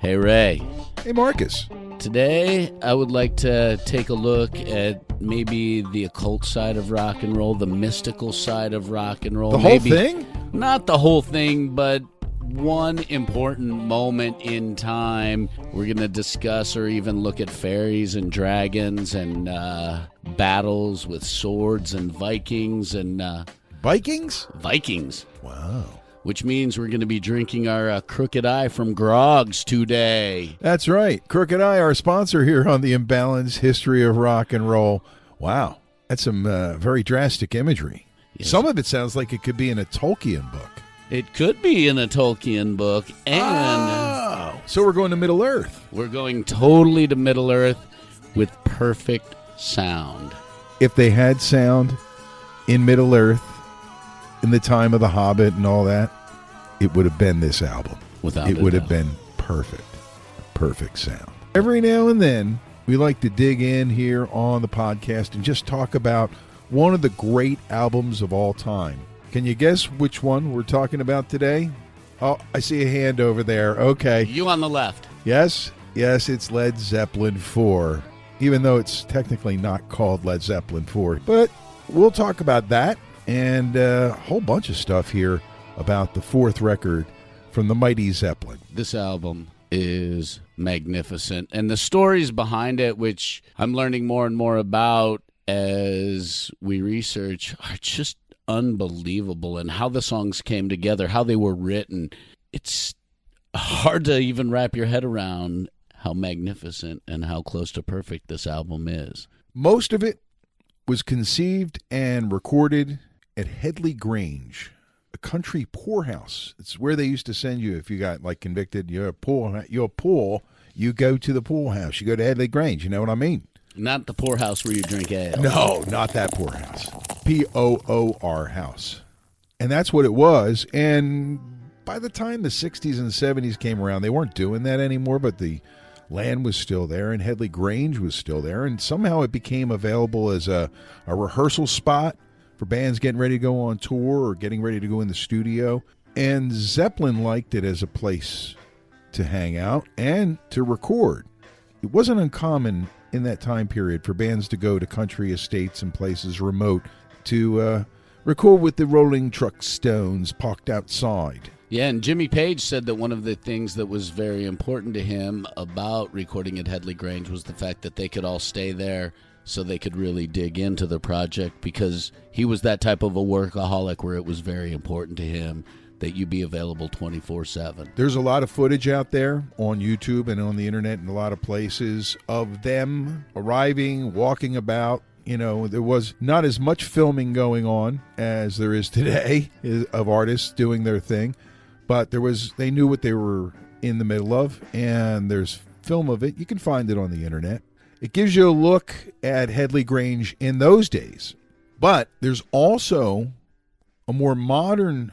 Hey, Ray. Hey, Marcus. Today, I would like to take a look at maybe the occult side of rock and roll, the mystical side of rock and roll. The whole maybe, thing? Not the whole thing, but one important moment in time. We're going to discuss or even look at fairies and dragons and uh, battles with swords and Vikings and uh, Vikings? Vikings. Wow. Which means we're going to be drinking our uh, Crooked Eye from Grogs today. That's right. Crooked Eye, our sponsor here on the Imbalanced History of Rock and Roll. Wow. That's some uh, very drastic imagery. Yes. Some of it sounds like it could be in a Tolkien book. It could be in a Tolkien book, and Oh, so we're going to Middle Earth. we're going totally to Middle Earth with perfect sound. If they had sound in Middle Earth in the time of The Hobbit and all that, it would have been this album. Without it would have been perfect. Perfect sound. Every now and then, we like to dig in here on the podcast and just talk about one of the great albums of all time. Can you guess which one we're talking about today? Oh, I see a hand over there. Okay. You on the left. Yes, yes, it's Led Zeppelin 4, even though it's technically not called Led Zeppelin 4. But we'll talk about that and uh, a whole bunch of stuff here about the fourth record from the Mighty Zeppelin. This album is magnificent, and the stories behind it, which I'm learning more and more about as we research, are just unbelievable. And how the songs came together, how they were written, it's hard to even wrap your head around how magnificent and how close to perfect this album is. Most of it was conceived and recorded at Headley Grange, a country poorhouse. It's where they used to send you if you got like convicted. You're poor. You're poor. You go to the poorhouse. You go to Headley Grange. You know what I mean? Not the poorhouse where you drink ale. No, not that poorhouse. P O O R house. And that's what it was. And by the time the 60s and 70s came around, they weren't doing that anymore, but the land was still there and Headley Grange was still there. And somehow it became available as a, a rehearsal spot for bands getting ready to go on tour or getting ready to go in the studio. And Zeppelin liked it as a place to hang out and to record. It wasn't uncommon in that time period for bands to go to country estates and places remote to uh, record with the Rolling Truck Stones parked outside. Yeah, and Jimmy Page said that one of the things that was very important to him about recording at Headley Grange was the fact that they could all stay there so they could really dig into the project because he was that type of a workaholic where it was very important to him that you be available 24 7. There's a lot of footage out there on YouTube and on the internet and a lot of places of them arriving, walking about. You know, there was not as much filming going on as there is today of artists doing their thing, but there was, they knew what they were in the middle of, and there's film of it. You can find it on the internet. It gives you a look at Headley Grange in those days. But there's also a more modern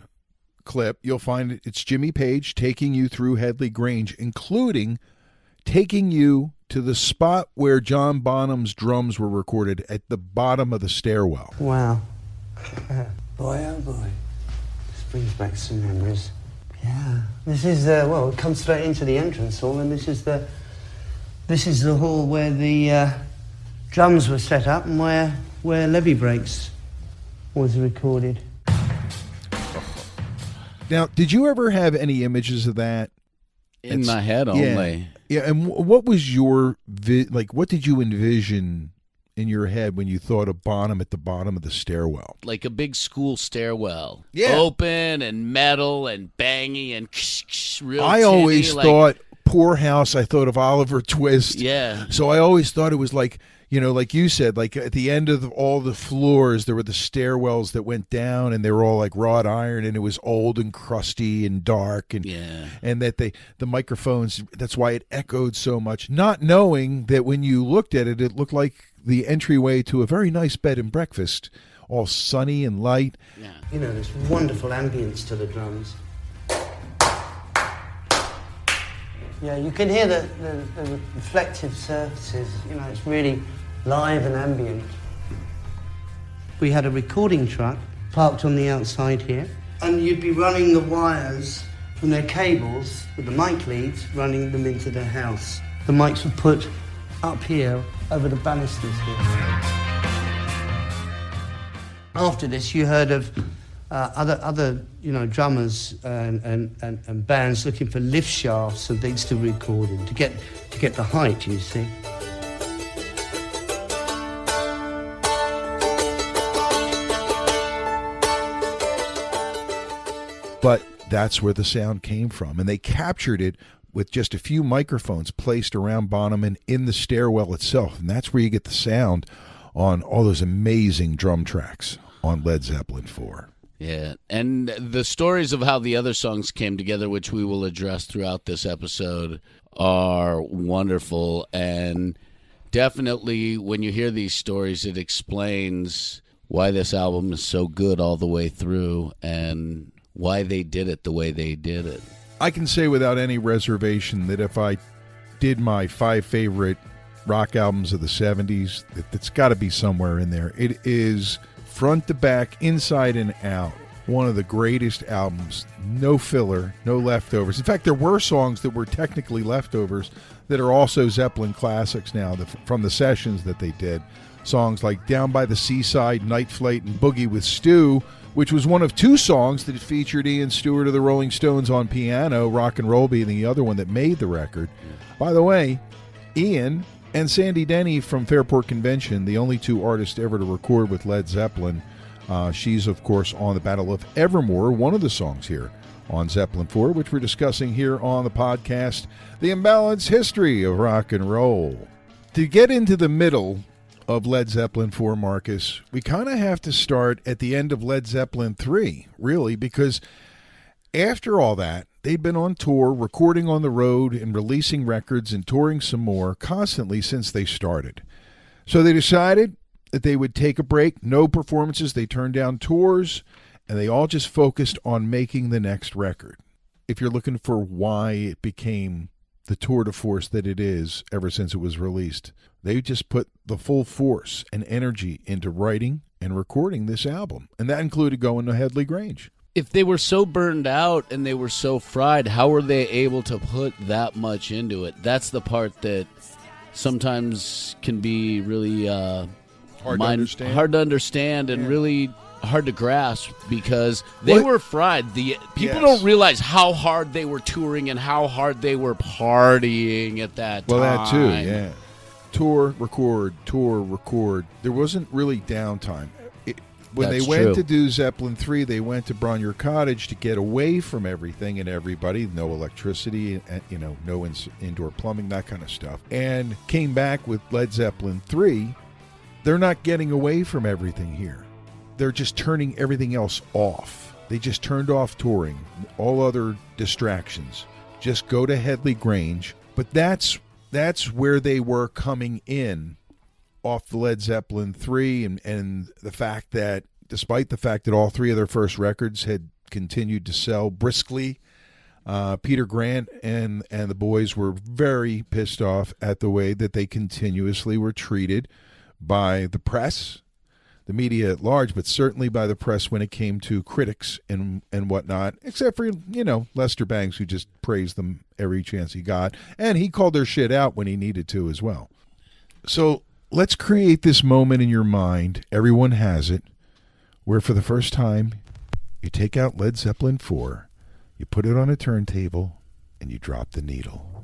clip. You'll find it's Jimmy Page taking you through Headley Grange, including taking you to the spot where John Bonham's drums were recorded at the bottom of the stairwell. Wow. boy, oh boy. This brings back some memories. Yeah. This is, uh, well, it comes straight into the entrance hall, and this is the, this is the hall where the uh, drums were set up and where, where Levee Breaks was recorded. Now, did you ever have any images of that? In It's- my head yeah. only. Yeah, and what was your vi- like? What did you envision in your head when you thought of Bonham at the bottom of the stairwell? Like a big school stairwell. Yeah. Open and metal and bangy and ksh, ksh, real I tinny, always like- thought poorhouse. I thought of Oliver Twist. Yeah. So I always thought it was like you know, like you said, like at the end of all the floors, there were the stairwells that went down, and they were all like wrought iron, and it was old and crusty and dark, and Yeah. and that they the microphones. That's why it echoed so much. Not knowing that when you looked at it, it looked like the entryway to a very nice bed and breakfast, all sunny and light. Yeah. You know, this wonderful ambience to the drums. Yeah, you can hear the, the, the reflective surfaces. You know, it's really live and ambient. We had a recording truck parked on the outside here, and you'd be running the wires from their cables with the mic leads, running them into the house. The mics were put up here over the banisters here. After this, you heard of uh, other, other, you know, drummers and, and, and, and bands looking for lift shafts and things to record in to get to get the height. You see. but that's where the sound came from. And they captured it with just a few microphones placed around Bonham and in the stairwell itself. And that's where you get the sound on all those amazing drum tracks on Led Zeppelin 4. Yeah, and the stories of how the other songs came together, which we will address throughout this episode, are wonderful. And definitely, when you hear these stories, it explains why this album is so good all the way through and why they did it the way they did it. I can say without any reservation that if I did my five favorite rock albums of the 70s, that it's got to be somewhere in there. It is front to back, inside and out. One of the greatest albums. No filler, no leftovers. In fact, there were songs that were technically leftovers that are also Zeppelin classics now from the sessions that they did. Songs like Down by the Seaside, Night Flight, and Boogie with Stu, which was one of two songs that featured Ian Stewart of the Rolling Stones on piano, rock and roll being the other one that made the record. By the way, Ian and Sandy Denny from Fairport Convention, the only two artists ever to record with Led Zeppelin. Uh, she's, of course, on the Battle of Evermore, one of the songs here on Zeppelin 4, which we're discussing here on the podcast The Imbalanced History of Rock and Roll. To get into the middle of Led Zeppelin 4, Marcus, we kind of have to start at the end of Led Zeppelin 3, really, because after all that, they'd been on tour, recording on the road, and releasing records and touring some more constantly since they started. So they decided that they would take a break, no performances, they turned down tours, and they all just focused on making the next record. If you're looking for why it became the tour de force that it is ever since it was released, they just put the full force and energy into writing and recording this album. And that included going to Headley Grange. If they were so burned out and they were so fried, how were they able to put that much into it? That's the part that sometimes can be really uh, Hard to understand. hard to understand, and really hard to grasp because they Well, were fried. The people Yes. don't realize how hard they were touring and how hard they were partying at that time. Well, time. that too, yeah. Tour, record, tour, record. There wasn't really downtime. When That's they went true. to do Zeppelin 3, they went to Bron-Yr-Aur Cottage to get away from everything and everybody. No electricity, and, you know, no ins- indoor plumbing, that kind of stuff. And came back with Led Zeppelin 3. They're not getting away from everything here. They're just turning everything else off. They just turned off touring, all other distractions. Just go to Headley Grange. But that's that's where they were coming in off the Led Zeppelin 3 and, and the fact that despite the fact that all three of their first records had continued to sell briskly uh, Peter Grant and and the boys were very pissed off at the way that they continuously were treated by the press, the media at large, but certainly by the press when it came to critics and and whatnot. Except for you know Lester Bangs, who just praised them every chance he got, and he called their shit out when he needed to as well. So let's create this moment in your mind. Everyone has it, where for the first time you take out Led Zeppelin four you put it on a turntable and you drop the needle,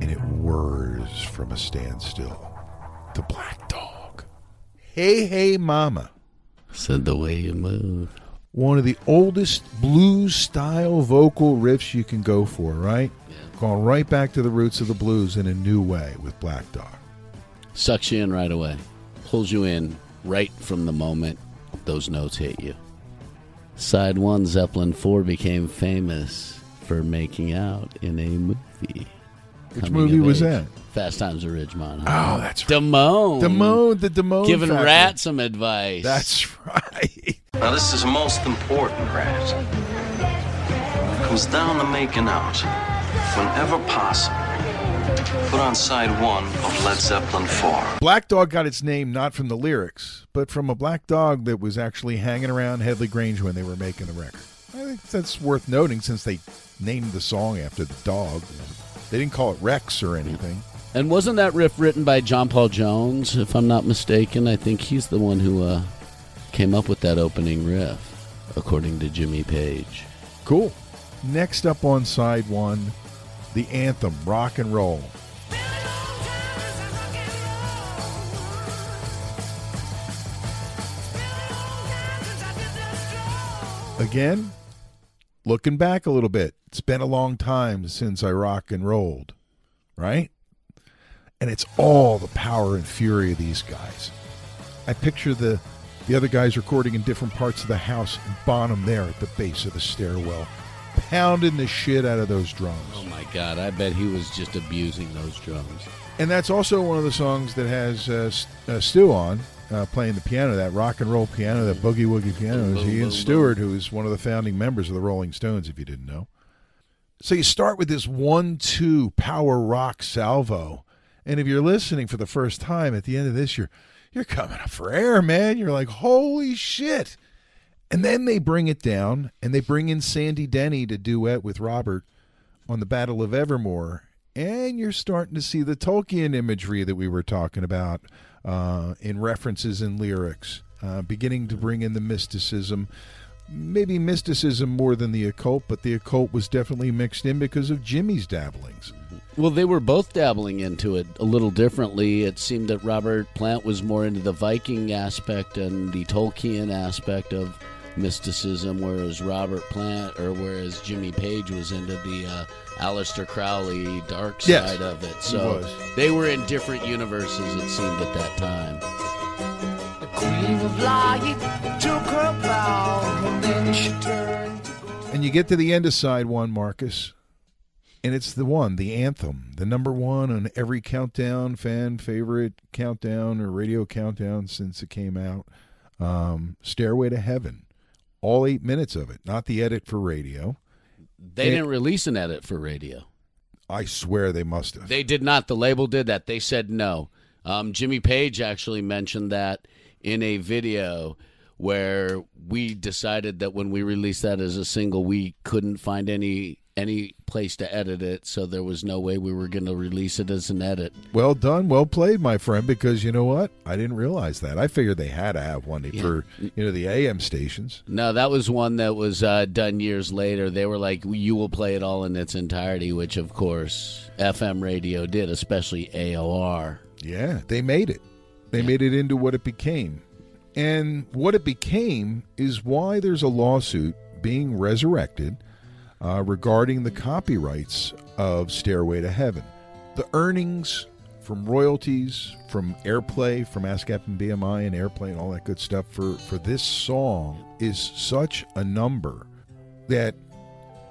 and it whirs from a standstill. The Black Dog. Hey, hey, mama. Said the way you move. One of the oldest blues style vocal riffs you can go for, right? Yeah. Going right back to the roots of the blues in a new way with Black Dog. Sucks you in right away. Pulls you in right from the moment those notes hit you. Side 1 Zeppelin 4 became famous for making out in a movie. Which movie was that? Fast Times at Ridgemont. Huh? Oh, that's right. Damone. Damone, the Damone. Giving factor. Rat some advice. That's right. Now, this is most important, Rat. It comes down to making out. Whenever possible, put on side one of Led Zeppelin 4. Black Dog got its name not from the lyrics, but from a black dog that was actually hanging around Headley Grange when they were making the record. I think that's worth noting since they named the song after the dog. They didn't call it Rex or anything. And wasn't that riff written by John Paul Jones, if I'm not mistaken? I think he's the one who uh, came up with that opening riff, according to Jimmy Page. Cool. Next up on side one, the anthem, Rock and Roll. Again, looking back a little bit, it's been a long time since I rock and rolled, right? And it's all the power and fury of these guys. I picture the the other guys recording in different parts of the house and Bonham there at the base of the stairwell, pounding the shit out of those drums. Oh my God, I bet he was just abusing those drums. And that's also one of the songs that has uh, uh, Stu on, uh, playing the piano, that rock and roll piano, that boogie woogie piano, is Ian Stewart, who is one of the founding members of the Rolling Stones, if you didn't know. So you start with this one-two power rock salvo, and if you're listening for the first time at the end of this, you're you're coming up for air, man. You're like, holy shit! And then they bring it down, and they bring in Sandy Denny to duet with Robert on the Battle of Evermore, and you're starting to see the Tolkien imagery that we were talking about uh, in references and lyrics, uh, beginning to bring in the mysticism. Maybe mysticism more than the occult, but the occult was definitely mixed in because of Jimmy's dabblings. Well, they were both dabbling into it a little differently. It seemed that Robert Plant was more into the Viking aspect and the Tolkien aspect of mysticism, whereas Robert Plant or whereas Jimmy Page was into the uh, Aleister Crowley dark Yes, side of it. he So was. they were in different universes, it seemed at that time. The queen of light took her bow, and then she turned to go. And you get to the end of side one, Marcus, and it's the one, the anthem, the number one on every countdown, fan favorite countdown or radio countdown since it came out. Um, Stairway to Heaven. All eight minutes of it, not the edit for radio. They It- didn't release an edit for radio. I swear they must have. They did not. The label did that. They said no. Um, Jimmy Page actually mentioned that in a video where we decided that when we released that as a single, we couldn't find any any place to edit it, so there was no way we were going to release it as an edit. Well done, well played, my friend. Because you know what? I didn't realize that. I figured they had to have one for you know the AM stations. No, that was one that was uh, done years later. They were like, "You will play it all in its entirety," which of course FM radio did, especially AOR. Yeah, they made it. They made it into what it became. And what it became is why there's a lawsuit being resurrected uh, regarding the copyrights of Stairway to Heaven. The earnings from royalties, from airplay, from ASCAP and BMI and airplay and all that good stuff for, for this song is such a number that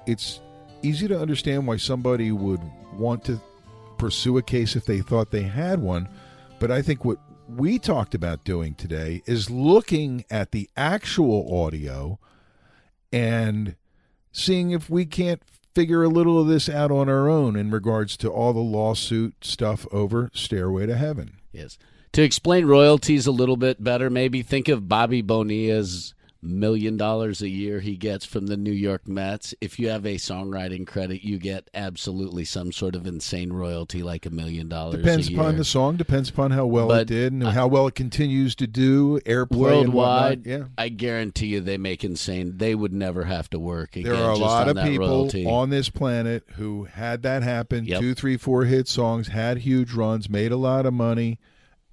it's easy to understand why somebody would want to pursue a case if they thought they had one. But I think what we talked about doing today is looking at the actual audio and seeing if we can't figure a little of this out on our own in regards to all the lawsuit stuff over Stairway to Heaven. Yes. To explain royalties a little bit better, maybe think of Bobby Bonilla's million dollars a year he gets from the New York Mets. If you have a songwriting credit, you get absolutely some sort of insane royalty, like a million dollars. Depends upon the song, depends upon how well it did and uh, how well it continues to do, airplay worldwide. Yeah. I guarantee you, they make insane. They would never have to work again. There are a lot of people royalty. on this planet who had that happen. Yep. Two, three, four hit songs, had huge runs, made a lot of money,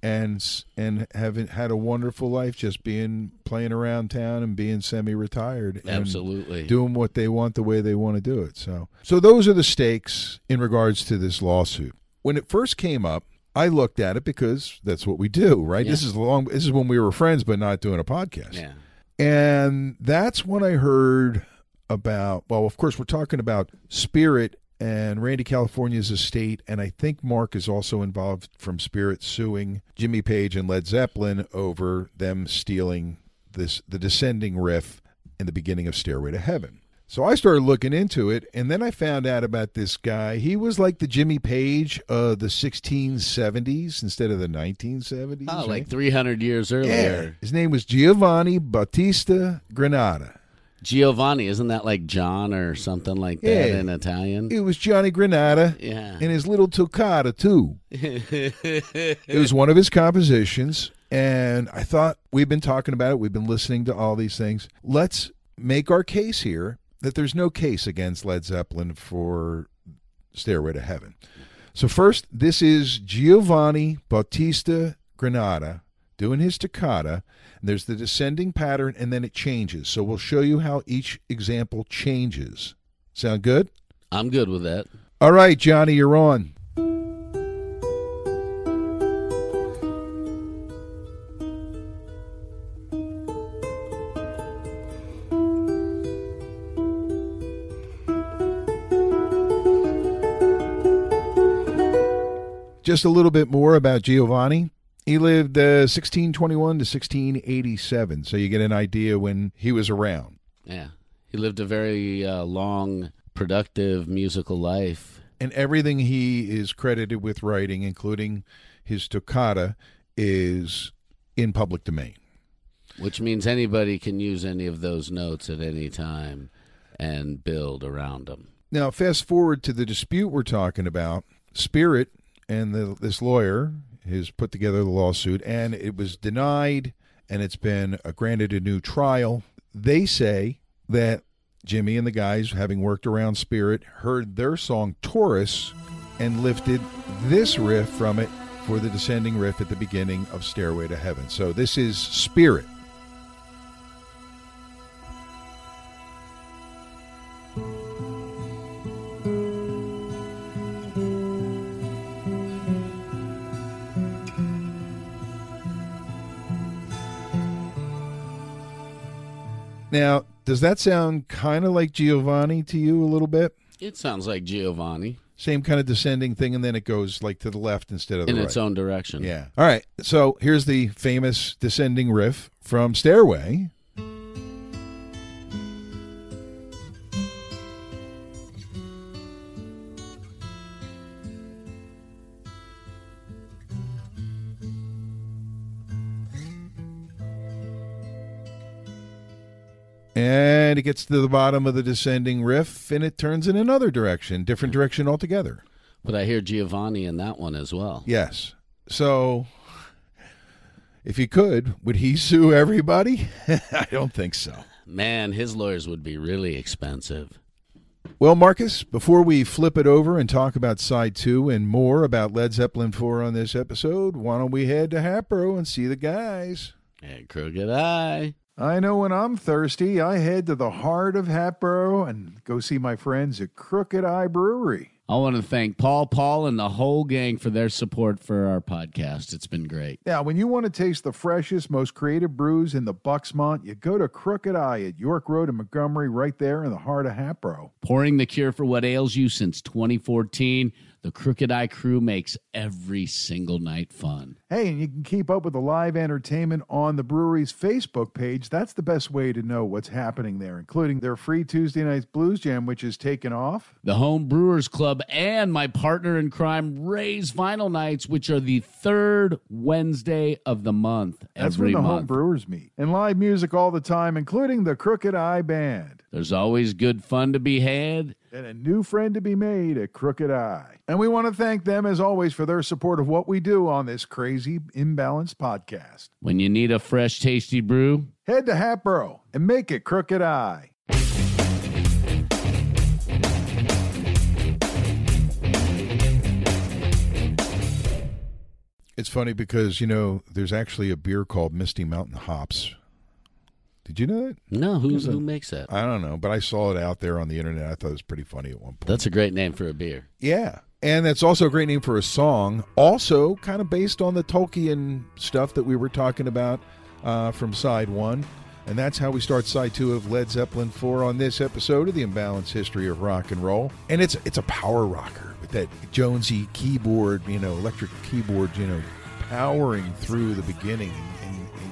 and and have had a wonderful life just being playing around town and being semi-retired. and Absolutely. doing what they want the way they want to do it. So, so those are the stakes in regards to this lawsuit. When it first came up, I looked at it because that's what we do, right? This Yeah. is long. This is when we were friends, but not doing a podcast. yeah. And that's when I heard about, well, of course, we're talking about Spirit and Randy California's estate. And I think Mark is also involved from Spirit suing Jimmy Page and Led Zeppelin over them stealing this, the descending riff in the beginning of Stairway to Heaven. So I started looking into it, and then I found out about this guy. He was like the Jimmy Page of the 1670s instead of the 1970s. Oh, ah, right? like 300 years Yeah. earlier. His name was Giovanni Battista Granata. Giovanni, isn't that like John or something like that Yeah. in Italian? It was Johnny Granata Yeah. and his little toccata, too. It was one of his compositions, and I thought we've been talking about it. We've been listening to all these things. Let's make our case here that there's no case against Led Zeppelin for Stairway to Heaven. So, first, this is Giovanni Battista Granata doing his toccata. And there's the descending pattern, and then it changes. So, we'll show you how each example changes. Sound good? I'm good with that. All right, Johnny, you're on. Just a little bit more about Giovanni. He lived uh, 1621 to 1687, so you get an idea when he was around. Yeah. He lived a very uh, long, productive musical life. and everything he is credited with writing, including his toccata, is in public domain. which means anybody can use any of those notes at any time and build around them. Now, fast forward to the dispute we're talking about. Spirit and the, this lawyer has put together the lawsuit, and it was denied, and it's been uh, granted a new trial. They say that Jimmy and the guys, having worked around Spirit, heard their song Taurus and lifted this riff from it for the descending riff at the beginning of Stairway to Heaven. So this is Spirit. Now, does that sound kind of like Giovanni to you a little bit? It sounds like Giovanni Same kind of descending thing, and then it goes like to the left instead of the in right. its own direction. Yeah. All right. So here's the famous descending riff from Stairway. It gets to the bottom of the descending riff and it turns in another direction, different hmm. direction altogether. But I hear Giovanni in that one as well. Yes. So, if he could, would he sue everybody? I don't think so. Man, his lawyers would be really expensive. Well, Marcus, before we flip it over and talk about side two and more about Led Zeppelin 4 on this episode, why don't we head to Hatboro and see the guys? And Crooked Eye. I know when I'm thirsty, I head to the heart of Hatboro and go see my friends at Crooked Eye Brewery. I want to thank Paul, Paul, and the whole gang for their support for our podcast. It's been great. Now, when you want to taste the freshest, most creative brews in the Bucksmont, you go to Crooked Eye at York Road in Montgomery, right there in the heart of Hatboro. Pouring the cure for what ails you since 2014. The Crooked Eye crew makes every single night fun. Hey, and you can keep up with the live entertainment on the brewery's Facebook page. That's the best way to know what's happening there, including their free Tuesday Nights Blues Jam, which is taken off. The Home Brewers Club and my partner in crime, Ray's Vinyl Nights, which are the third Wednesday of the month. That's when the month. home brewers meet. And live music all the time, including the Crooked Eye Band. There's always good fun to be had. and a new friend to be made at Crooked Eye. And we want to thank them, as always, for their support of what we do on this crazy imbalanced podcast. When you need a fresh, tasty brew, Head to Hatboro and make it Crooked Eye. It's funny because, you know, there's actually a beer called Misty Mountain Hops. Did you know that? no, who, Who's who makes that? I don't know, but I saw it out there on the internet. I thought it was pretty funny at one point. That's a great name for a beer. Yeah. And that's also a great name for a song. Also, kind of based on the Tolkien stuff that we were talking about uh, from side one. And that's how we start side two of Led Zeppelin 4 on this episode of the Imbalanced History of Rock and Roll. And it's it's a power rocker with that Jonesy keyboard, you know, electric keyboard, you know, powering through the beginning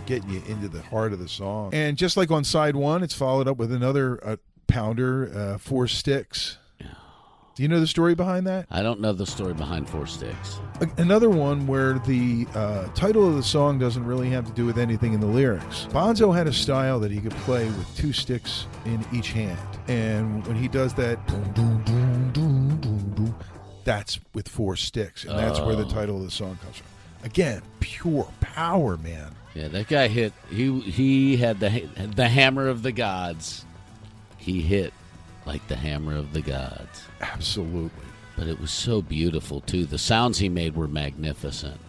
getting you into the heart of the song. And just like on side one, it's followed up with another uh, pounder, uh, Four Sticks. Do you know the story behind that? I don't know the story behind Four Sticks. Another one where the uh, title of the song doesn't really have to do with anything in the lyrics. Bonzo had a style that he could play with two sticks in each hand, and when he does that, boom, boom, boom, that's with four sticks, and that's where the Oh. title of the song comes from. Again, pure power, man. Yeah, that guy hit. He he had the the hammer of the gods. He hit like the hammer of the gods. Absolutely. But it was so beautiful too. The sounds he made were magnificent,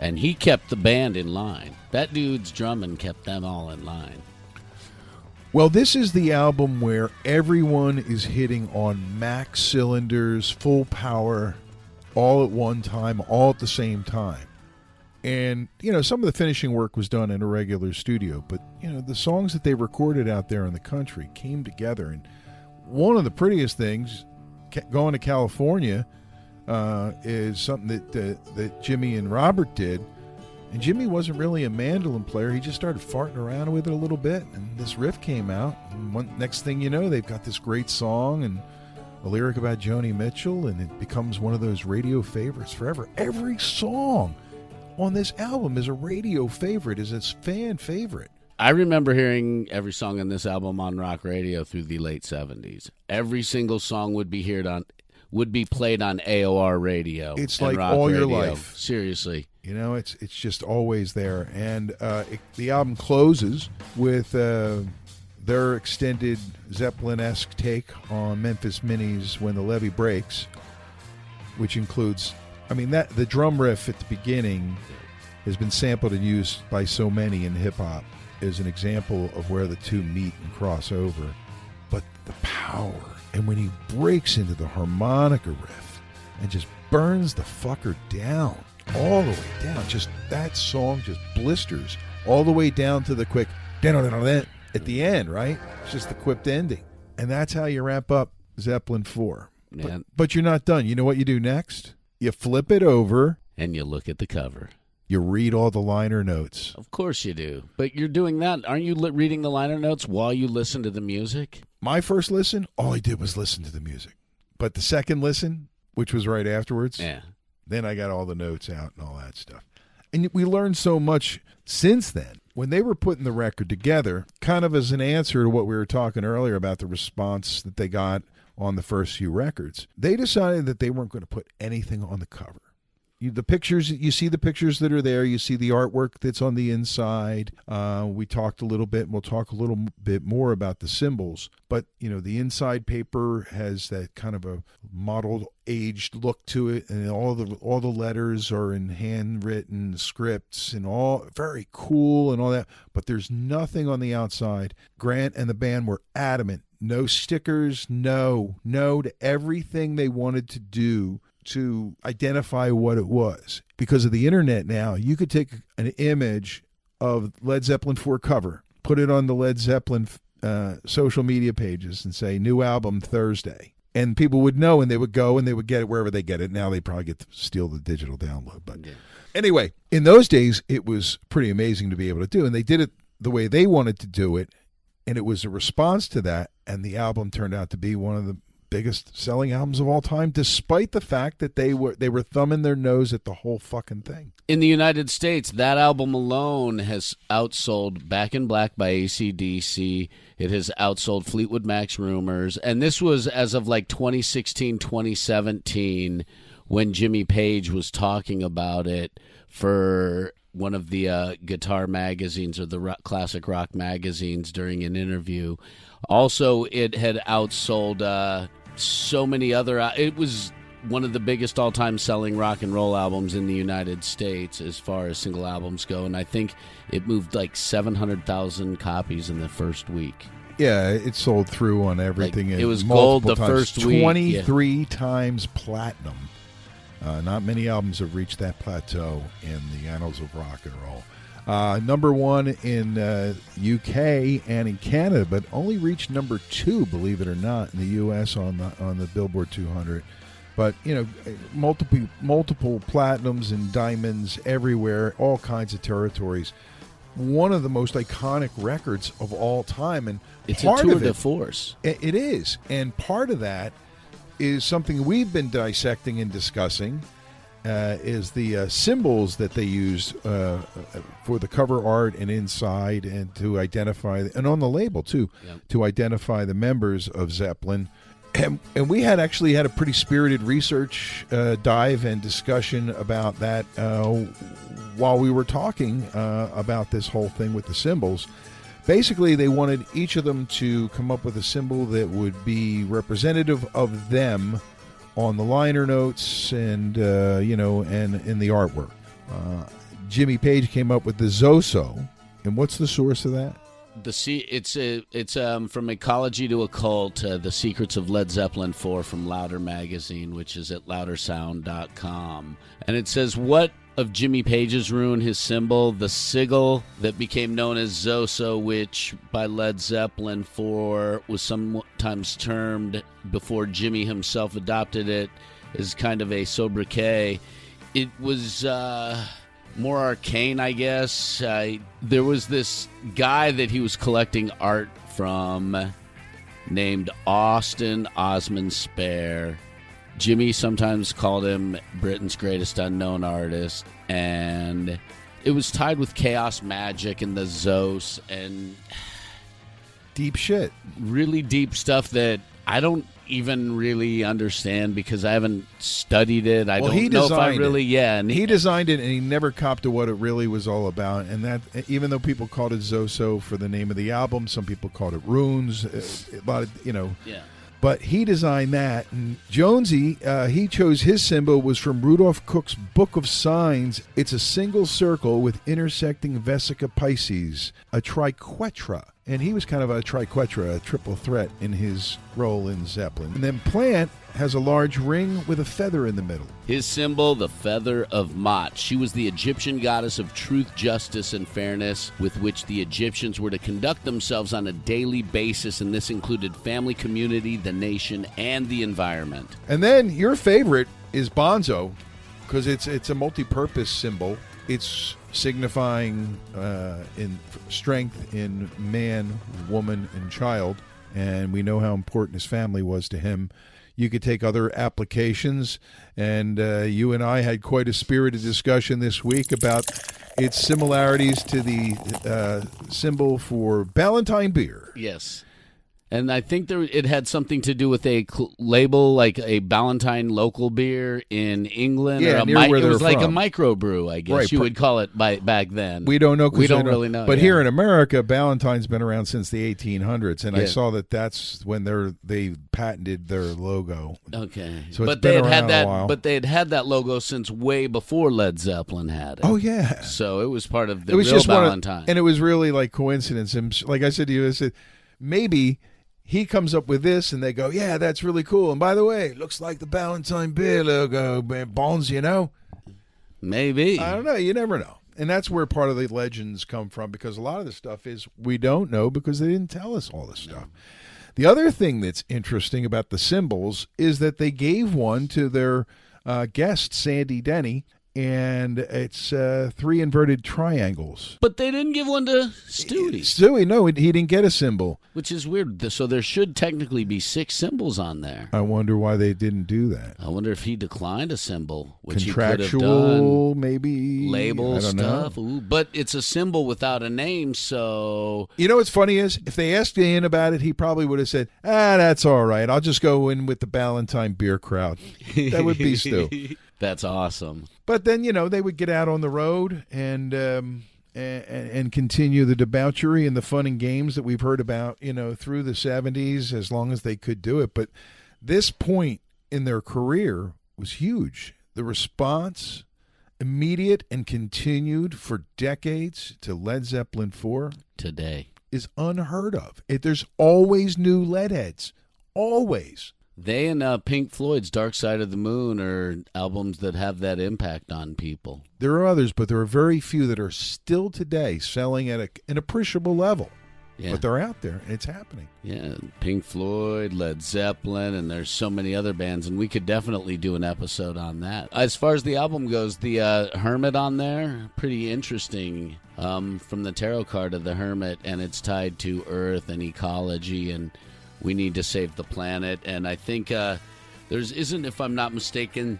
and he kept the band in line. That dude's drumming kept them all in line. Well, this is the album where everyone is hitting on max cylinders, full power, all at one time, all at the same time. And, you know, some of the finishing work was done in a regular studio, but, you know, the songs that they recorded out there in the country came together. And one of the prettiest things going to California uh, is something that, uh, that Jimmy and Robert did. And Jimmy wasn't really a mandolin player. He just started farting around with it a little bit, and this riff came out. And one, next thing you know, they've got this great song and a lyric about Joni Mitchell, and it becomes one of those radio favorites forever. Every song on this album is a radio favorite, is a fan favorite. I remember hearing every song on this album on rock radio through the late seventies. Every single song would be heard on, would be played on AOR radio. It's like all your life. Seriously, You know, it's it's just always there. And uh, it, the album closes with uh, their extended Zeppelin-esque take on Memphis Minnie's "When the Levee Breaks," which includes, I mean, that the drum riff at the beginning has been sampled and used by so many in hip hop as an example of where the two meet and cross over. But the power, and when he breaks into the harmonica riff and just burns the fucker down, all the way down, just that song just blisters all the way down to the quick at the end, right? It's just the quipped ending. And that's how you wrap up Zeppelin 4. But, but you're not done. You know what you do next? You flip it over, and you look at the cover. you read all the liner notes. Of course you do, but you're doing that. Aren't you li- reading the liner notes while you listen to the music? My first listen, all I did was listen to the music. But the second listen, which was right afterwards, Yeah. then I got all the notes out and all that stuff. And we learned so much since then. When they were putting the record together, kind of as an answer to what we were talking earlier about the response that they got on the first few records, they decided that they weren't going to put anything on the cover. You, the pictures you see the pictures that are there you see the artwork that's on the inside. Uh, we talked a little bit and we'll talk a little bit more about the symbols. But you know the inside paper has that kind of a modeled aged look to it and all the all the letters are in handwritten scripts and all very cool and all that. But there's nothing on the outside. Grant and the band were adamant. No stickers no no to everything they wanted to do to identify what it was. Because of the internet now, you could take an image of Led Zeppelin 4 cover, put it on the Led Zeppelin uh, social media pages, and say, new album Thursday. and people would know, and they would go and they would get it wherever they get it. Now they probably get to steal the digital download, but anyway, in those days, it was pretty amazing to be able to do, and they did it the way they wanted to do it, and it was a response to that, and the album turned out to be one of the biggest selling albums of all time, despite the fact that they were they were thumbing their nose at the whole fucking thing. In the United States, that album alone has outsold Back in Black by ACDC. It has outsold Fleetwood Mac's Rumors. And this was as of like 2016, 2017, when Jimmy Page was talking about it for one of the uh, guitar magazines or the rock, classic rock magazines during an interview. Also, it had outsold uh, so many other. uh, It was one of the biggest all-time selling rock and roll albums in the United States as far as single albums go, and I think it moved like seven hundred thousand copies in the first week. Yeah, it sold through on everything. Like, it was gold the times. first week, yeah. Twenty-three times platinum. Uh, not many albums have reached that plateau in the annals of rock and roll. Uh, number one in uh, UK and in Canada, but only reached number two, believe it or not, in the US on the on the Billboard 200. But you know, multiple multiple platinums and diamonds everywhere, all kinds of territories. One of the most iconic records of all time, and It's a part tour of de it, force. it is, and part of that is something we've been dissecting and discussing. Uh, is the uh, symbols that they use uh, for the cover art and inside, and to identify, and on the label too, to identify the members of Zeppelin. And, and we had actually had a pretty spirited research uh, dive and discussion about that uh, while we were talking uh, about this whole thing with the symbols basically they wanted each of them to come up with a symbol that would be representative of them on the liner notes and uh, you know and in the artwork. Uh, jimmy page came up with the zoso. And what's the source of that? The see, it's a, it's um, from ecology to occult. Uh, the secrets of Led Zeppelin four from Louder magazine, which is at loudersound.com, and it says what of Jimmy Page's rune, his symbol, the sigil that became known as Zoso, which by Led Zeppelin four was sometimes termed before Jimmy himself adopted it as kind of a sobriquet. It was uh, more arcane, I guess. Uh, there was this guy that he was collecting art from named Austin Osmond Spare. Jimmy sometimes called him Britain's greatest unknown artist, and it was tied with chaos magic and the Zos and deep shit really deep stuff that I don't even really understand because I haven't studied it. I well don't he know if I really it. yeah. And he designed it and he never copped to what it really was all about and that even though people called it zoso for the name of the album some people called it runes a lot of you know yeah. But he designed that. And Jonesy, uh, he chose his symbol was from Rudolf Koch's Book of Signs. It's a single circle with intersecting vesica piscis, a triquetra. And he was kind of a triquetra, a triple threat in his role in Zeppelin. And then Plant has a large ring with a feather in the middle. His symbol, the feather of Ma'at. She was the Egyptian goddess of truth, justice, and fairness with which the Egyptians were to conduct themselves on a daily basis, and this included family, community, the nation, and the environment. And then your favorite is Bonzo, because it's it's a multi-purpose symbol. It's signifying uh, in strength in man, woman, and child, and we know how important his family was to him. You could take other applications, and uh, you and I had quite a spirited discussion this week about its similarities to the uh, symbol for Ballantine beer. Yes. And I think there it had something to do with a cl- label like a Ballantine local beer in England. Yeah, or a near where it was they're like a microbrew, I guess Right, you would call it by back then. We don't know. 'cause We don't really know. But yeah. here in America, Ballantine's been around since the 1800s, and I Yeah. saw that that's when they're they patented their logo. Okay, So it's but they been had had around a that. while. But they had had that logo since way before Led Zeppelin had it. Oh yeah, So it was part of the it was real just one of- and it was really like coincidence. And like I said to you, I said maybe he comes up with this, and they go, "Yeah, that's really cool." And by the way, it looks like the Ballantine beer logo, man, Bonds. You know, Maybe. I don't know. You never know. And that's where part of the legends come from because a lot of the stuff is we don't know because they didn't tell us all this stuff. The other thing that's interesting about the symbols is that they gave one to their uh, guest, Sandy Denny, and it's uh, three inverted triangles. But they didn't give one to Stewie, Stewie, no, he didn't get a symbol. which is weird. So there should technically be six symbols on there. I wonder why they didn't do that. I wonder if he declined a symbol, which he could have done. Contractual, maybe Label stuff. Ooh, but it's a symbol without a name, so You know what's funny is if they asked Ian about it, he probably would have said, "Ah, that's all right. I'll just go in with the Ballantine beer crowd." That would be Stu. That's awesome. But then you know they would get out on the road and um, and, and continue the debauchery and the fun and games that we've heard about you know through the seventies as long as they could do it. But this point in their career was huge. The response, immediate and continued for decades to Led Zeppelin four, Today, is unheard of. It, there's always new Leadheads, always. They and uh, Pink Floyd's Dark Side of the Moon are albums that have that impact on people. There are others, but there are very few that are still today selling at a, an appreciable level. Yeah. But they're out there, and it's happening. Yeah, Pink Floyd, Led Zeppelin, and there's so many other bands, and we could definitely do an episode on that. As far as the album goes, the uh, Hermit on there, pretty interesting. Um, from the tarot card of the Hermit, and it's tied to Earth and ecology, and we need to save the planet. And I think uh, there's isn't, if I'm not mistaken,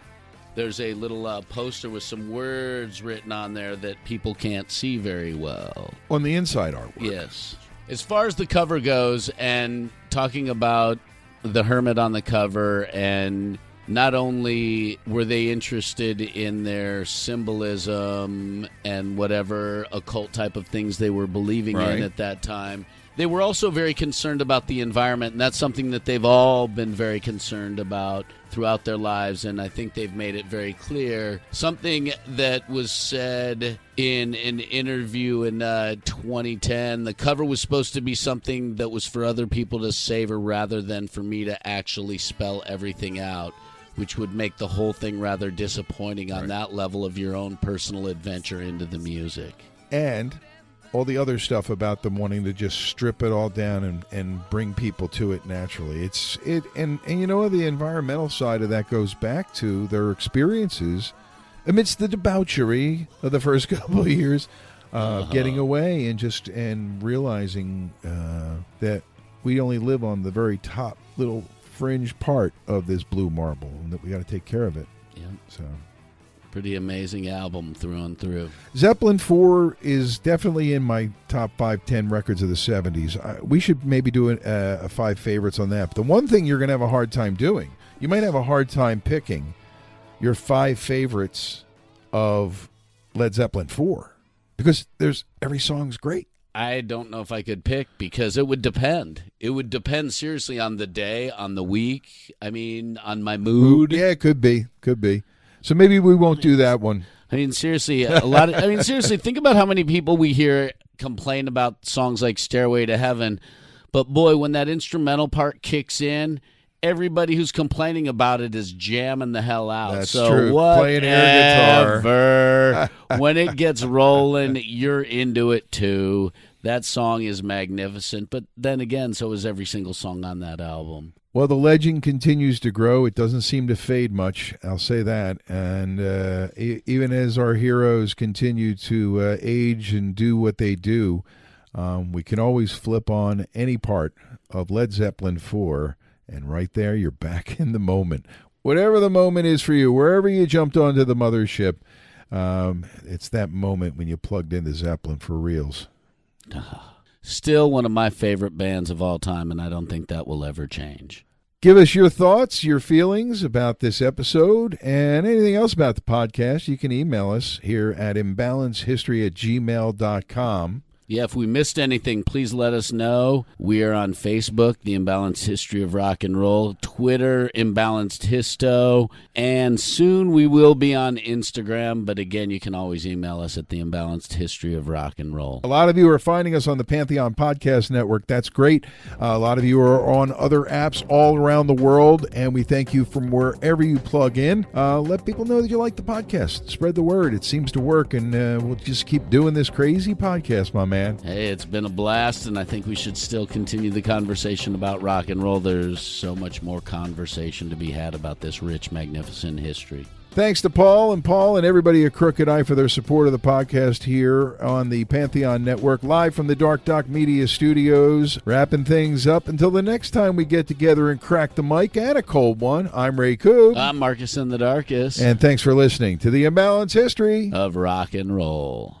there's a little uh, poster with some words written on there that people can't see very well. On the inside artwork. Yes. As far as the cover goes, and talking about the hermit on the cover, and not only were they interested in their symbolism and whatever occult type of things they were believing Right. in at that time, they were also very concerned about the environment, and that's something that they've all been very concerned about throughout their lives, and I think they've made it very clear. Something that was said in an interview in uh, 2010 the cover was supposed to be something that was for other people to savor rather than for me to actually spell everything out. Which would make the whole thing rather disappointing on that level of your own personal adventure into the music. And all the other stuff about them wanting to just strip it all down and, and bring people to it naturally. It's it and, and you know the environmental side of that goes back to their experiences amidst the debauchery of the first couple of years, uh, getting away and just and realizing uh, that we only live on the very top little fringe part of this blue marble and that we got to take care of it. Yeah. So. Pretty amazing album through and through. Zeppelin 4 is definitely in my top 5, 10 records of the 70s. I, we should maybe do a, uh, a five favorites on that. But the one thing you're going to have a hard time doing, you might have a hard time picking your five favorites of Led Zeppelin 4 because there's every song's great. I don't know if I could pick because it would depend. It would depend seriously on the day, on the week. I mean, on my mood. Yeah, it could be. Could be. So maybe we won't do that one. I mean, seriously, a lot of. I mean, seriously, think about how many people we hear complain about songs like "Stairway to Heaven," but boy, when that instrumental part kicks in, everybody who's complaining about it is jamming the hell out. That's so true. Playing air guitar. whatever. when it gets rolling, you're into it too. That song is magnificent, but then again, so is every single song on that album. Well, the legend continues to grow. It doesn't seem to fade much. I'll say that. And uh, e- even as our heroes continue to uh, age and do what they do, um, we can always flip on any part of Led Zeppelin 4, and right there, you're back in the moment. Whatever the moment is for you, wherever you jumped onto the mothership, um, it's that moment when you plugged into Zeppelin for reals. Still one of my favorite bands of all time, and I don't think that will ever change. Give us your thoughts, your feelings about this episode, and anything else about the podcast. You can email us here at imbalancehistory at gmail.com. Yeah, if we missed anything, please let us know. We are on Facebook, The Imbalanced History of Rock and Roll, Twitter, Imbalanced Histo, and soon we will be on Instagram. But again, you can always email us at The Imbalanced History of Rock and Roll. A lot of you are finding us on the Pantheon Podcast Network. That's great. Uh, a lot of you are on other apps all around the world, and we thank you from wherever you plug in. Uh, let people know that you like the podcast. Spread the word. It seems to work, and uh, we'll just keep doing this crazy podcast, my man. Man. Hey, it's been a blast, and I think we should still continue the conversation about rock and roll. There's so much more conversation to be had about this rich, magnificent history. Thanks to Paul and Paul and everybody at Crooked Eye for their support of the podcast here on the Pantheon Network, live from the Dark Doc Media Studios. Wrapping things up until the next time we get together and crack the mic and a cold one. I'm Ray Coob. I'm Marcus in the Darkest. And thanks for listening to the Imbalanced History of Rock and Roll.